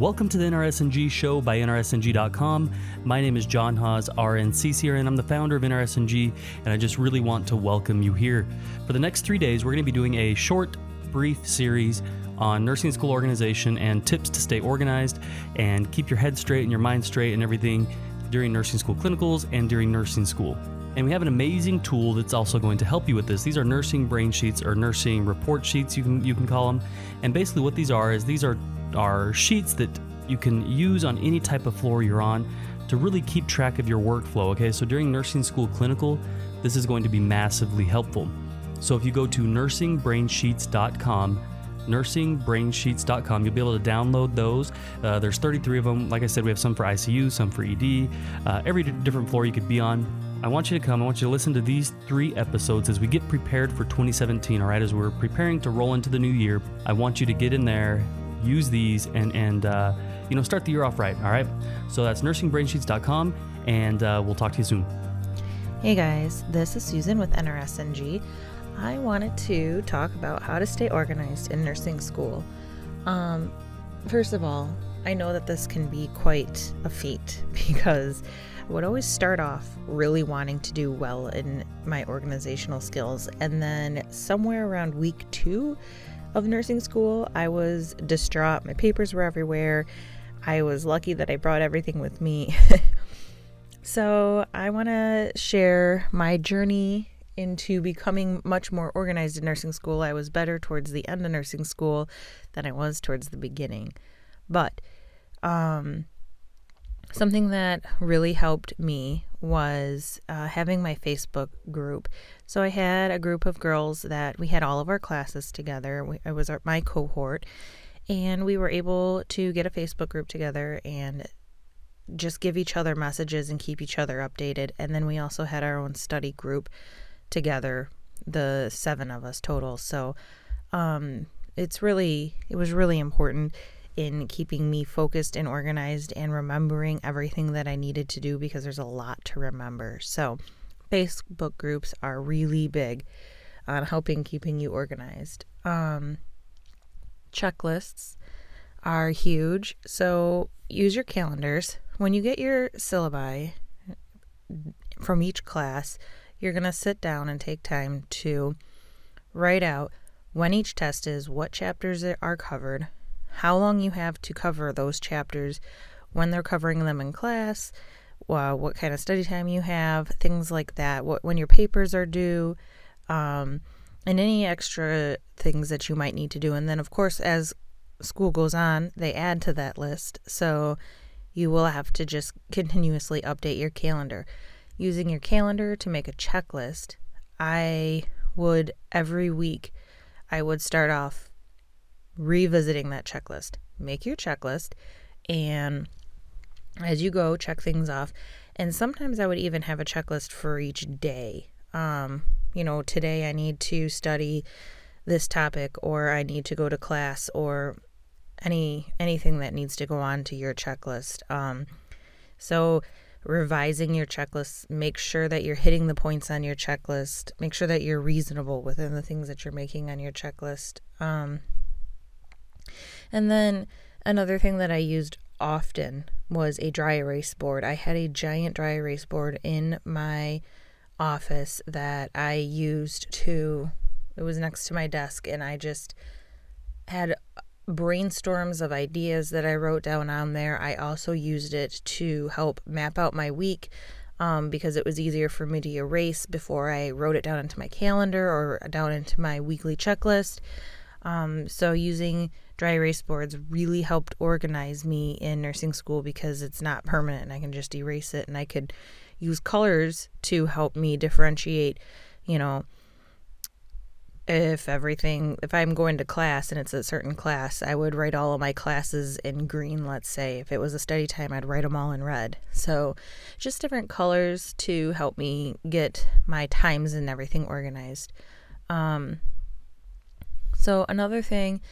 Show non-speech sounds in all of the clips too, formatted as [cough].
Welcome to the NRSNG show by NRSNG.com. My name is Jon Haws, RNCCR, and I'm the founder of NRSNG, and I just really want to welcome you here. For the next three days, we're going to be doing a short, brief series on nursing school organization and tips to stay organized and keep your head straight and your mind straight and everything during nursing school clinicals and during nursing school. And we have an amazing tool that's also going to help you with this. These are nursing brain sheets or nursing report sheets, you can you can call them. And basically, what these are is these are are sheets that you can use on any type of floor you're on to really keep track of your workflow. Okay, so during nursing school clinical, this is going to be massively helpful. So if you go to nursingbrainsheets.com, nursingbrainsheets.com, you'll be able to download those. Uh, there's 33 of them. Like I said, we have some for ICU, some for ED, uh, every different floor you could be on. I want you to come. I want you to listen to these three episodes as we get prepared for 2017. All right, as we're preparing to roll into the new year, I want you to get in there, use these, and and uh, you know start the year off right. All right. So that's nursingbrainsheets.com, and uh, we'll talk to you soon. Hey guys, this is Susan with NRSNG. I wanted to talk about how to stay organized in nursing school. Um, first of all, I know that this can be quite a feat [laughs] because I would always start off really wanting to do well in my organizational skills. And then somewhere around week two of nursing school, I was distraught. My papers were everywhere. I was lucky that I brought everything with me. [laughs] so, I want to share my journey into becoming much more organized in nursing school. I was better towards the end of nursing school than I was towards the beginning. But um, something that really helped me was uh, having my Facebook group. So I had a group of girls that we had all of our classes together. We, it was our, my cohort, and we were able to get a Facebook group together and just give each other messages and keep each other updated. And then we also had our own study group together, the seven of us total. So um, it's really, it was really important in keeping me focused and organized and remembering everything that I needed to do because there's a lot to remember. So, Facebook groups are really big on helping keeping you organized. Um, checklists are huge. So, use your calendars. When you get your syllabi from each class, you're going to sit down and take time to write out when each test is, what chapters are covered, how long you have to cover those chapters, when they're covering them in class, uh, what kind of study time you have, things like that, what when your papers are due, um, and any extra things that you might need to do. And then, of course, as school goes on, they add to that list. So you will have to just continuously update your calendar. Using your calendar to make a checklist, I would every week, I would start off revisiting that checklist. Make your checklist and as you go, check things off. And sometimes I would even have a checklist for each day. Um, you know, today I need to study this topic or I need to go to class or any anything that needs to go on to your checklist. Um, so revising your checklist, make sure that you're hitting the points on your checklist. Make sure that you're reasonable within the things that you're making on your checklist. Um, and then another thing that I used often was a dry erase board. I had a giant dry erase board in my office that I used to, it was next to my desk, and I just had brainstorms of ideas that I wrote down on there. I also used it to help map out my week. Um, because it was easier for me to erase before I wrote it down into my calendar or down into my weekly checklist. Um, so using dry erase boards really helped organize me in nursing school because it's not permanent and I can just erase it and I could use colors to help me differentiate, you know, if everything if I'm going to class and it's a certain class, I would write all of my classes in green, let's say. If it was a study time, I'd write them all in red. So, just different colors to help me get my times and everything organized. Um, so, another thing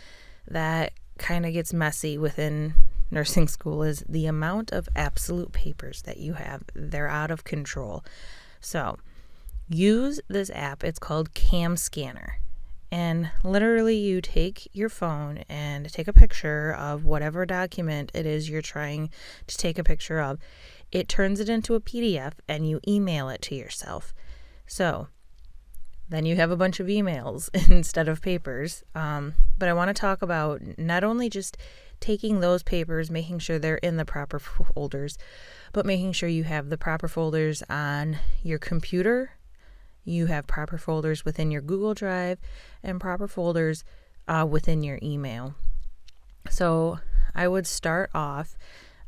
that kind of gets messy within nursing [laughs] school is the amount of absolute papers that you have. They're out of control. So, use this app. It's called CamScanner. And literally, you take your phone and take a picture of whatever document it is you're trying to take a picture of. It turns it into a PDF and you email it to yourself. So then you have a bunch of emails [laughs] instead of papers. Um, but I want to talk about not only just taking those papers, making sure they're in the proper folders, but making sure you have the proper folders on your computer you have proper folders within your Google Drive and proper folders uh, within your email. So I would start off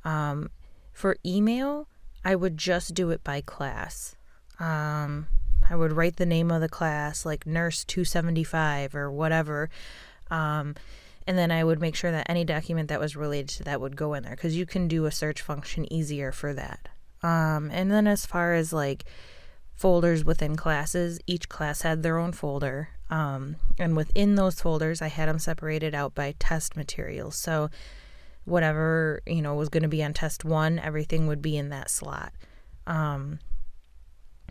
um, for email, I would just do it by class. Um, I would write the name of the class, like Nurse 275 or whatever. Um, and then I would make sure that any document that was related to that would go in there because you can do a search function easier for that. Um, and then as far as like folders within classes. Each class had their own folder. Um, and within those folders, I had them separated out by test materials. So whatever, you know, was going to be on test one, everything would be in that slot. Um,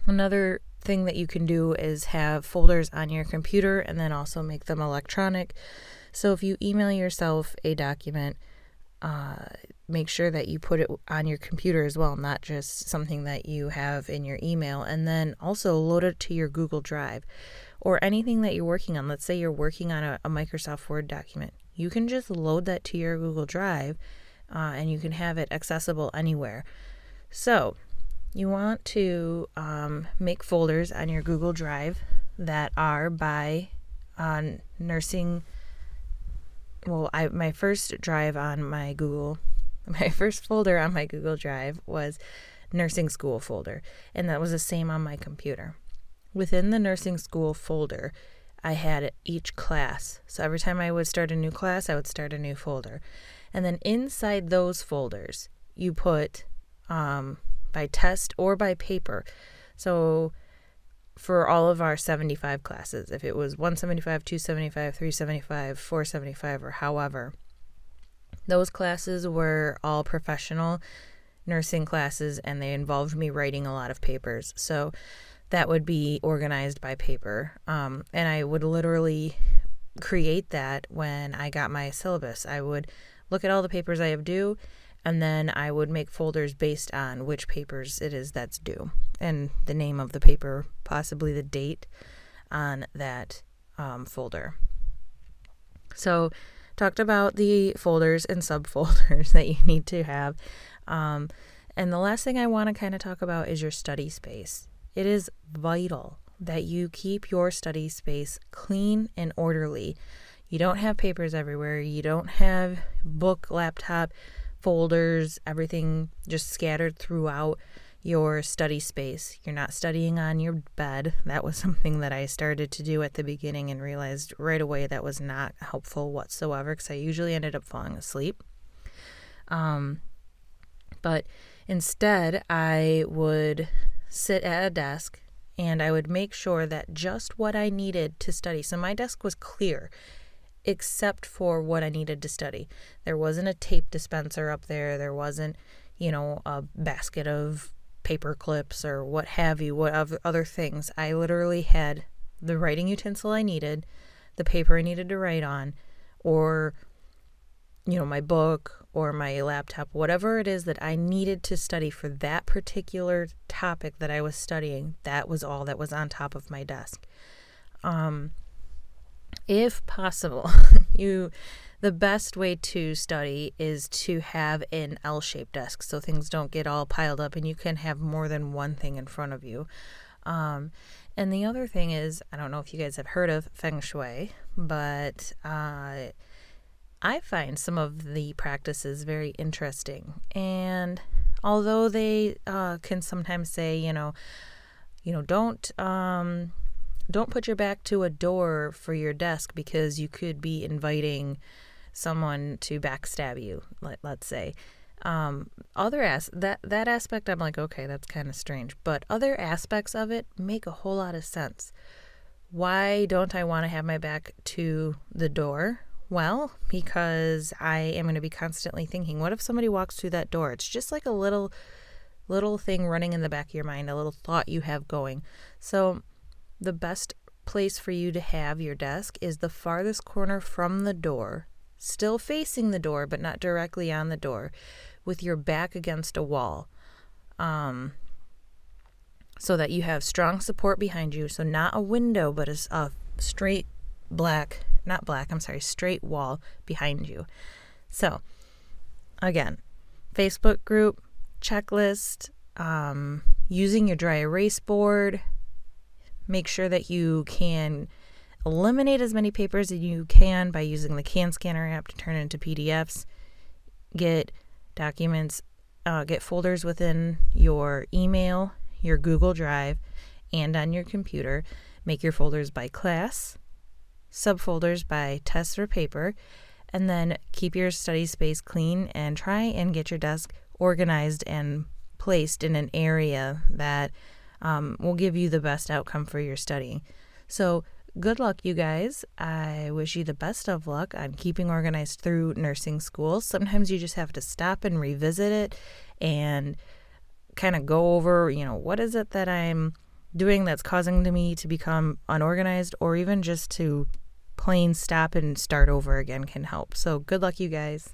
another thing that you can do is have folders on your computer and then also make them electronic. So if you email yourself a document, uh, make sure that you put it on your computer as well, not just something that you have in your email. And then also load it to your Google Drive or anything that you're working on. Let's say you're working on a, a Microsoft Word document. You can just load that to your Google Drive uh, and you can have it accessible anywhere. So, you want to um, make folders on your Google Drive that are by uh, nursing. Well, I my first drive on my Google [laughs] my first folder on my Google Drive was nursing school folder, and that was the same on my computer. Within the nursing school folder, I had each class. So every time I would start a new class, I would start a new folder. And then inside those folders, you put um, by test or by paper. So for all of our 75 classes, if it was 175, 275, 375, 475, or however, those classes were all professional nursing classes and they involved me writing a lot of papers. So that would be organized by paper. Um, and I would literally create that when I got my syllabus. I would look at all the papers I have due and then I would make folders based on which papers it is that's due and the name of the paper, possibly the date on that um, folder. So talked about the folders and subfolders [laughs] that you need to have. Um, and the last thing I want to kind of talk about is your study space. It is vital that you keep your study space clean and orderly. You don't have papers everywhere, you don't have book, laptop, folders, everything just scattered throughout your study space. You're not studying on your bed. That was [laughs] something that I started to do at the beginning and realized right away that was not helpful whatsoever because I usually ended up falling asleep. Um, but instead, I would sit at a desk and I would make sure that just what I needed to study. So my desk was clear except for what I needed to study. There wasn't a tape dispenser up there. There wasn't, you know, a basket of paper clips or what have you, what other things. I literally had the writing utensil I needed, the paper I needed to write on, or you know, my book or my laptop, whatever it is that I needed to study for that particular topic that I was studying, that was all that was on top of my desk. Um, if possible, [laughs] you the best way to study is to have an L shaped desk so things don't get all piled up and you can have more than one thing in front of you. Um, and the other thing is, I don't know if you guys have heard of feng shui, but uh, I find some of the practices very interesting. And although they uh, can sometimes say, you know, you know, don't um, don't put your back to a door for your desk because you could be inviting someone to backstab you, let, let's say. Um, other as that that aspect, I'm like, okay, that's kind of strange. But other aspects of it make a whole lot of sense. Why don't I want to have my back to the door? Well, because I am going to be constantly thinking, what if somebody walks through that door? It's just like a little little thing running in the back of your mind, a little thought you have going. So, the best place for you to have your desk is the farthest corner from the door, still facing the door, but not directly on the door, with your back against a wall. Um, so that you have strong support behind you. So, not a window, but a, a straight black, not black, I'm sorry, straight wall behind you. So, again, Facebook group, checklist, um, using your dry erase board. Make sure that you can eliminate as many papers as you can by using the CamScanner app to turn into PDFs. Get documents, uh, get folders within your email, your Google Drive, and on your computer. Make your folders by class, subfolders by test or paper, and then keep your study space clean and try and get your desk organized and placed in an area that um, will give you the best outcome for your study. So, good luck, you guys. I wish you the best of luck on keeping organized through nursing school. Sometimes you just have to stop and revisit it and kind of go over, you know, what is it that I'm doing that's causing me to become unorganized or even just to plain stop and start over again can help. So, good luck, you guys.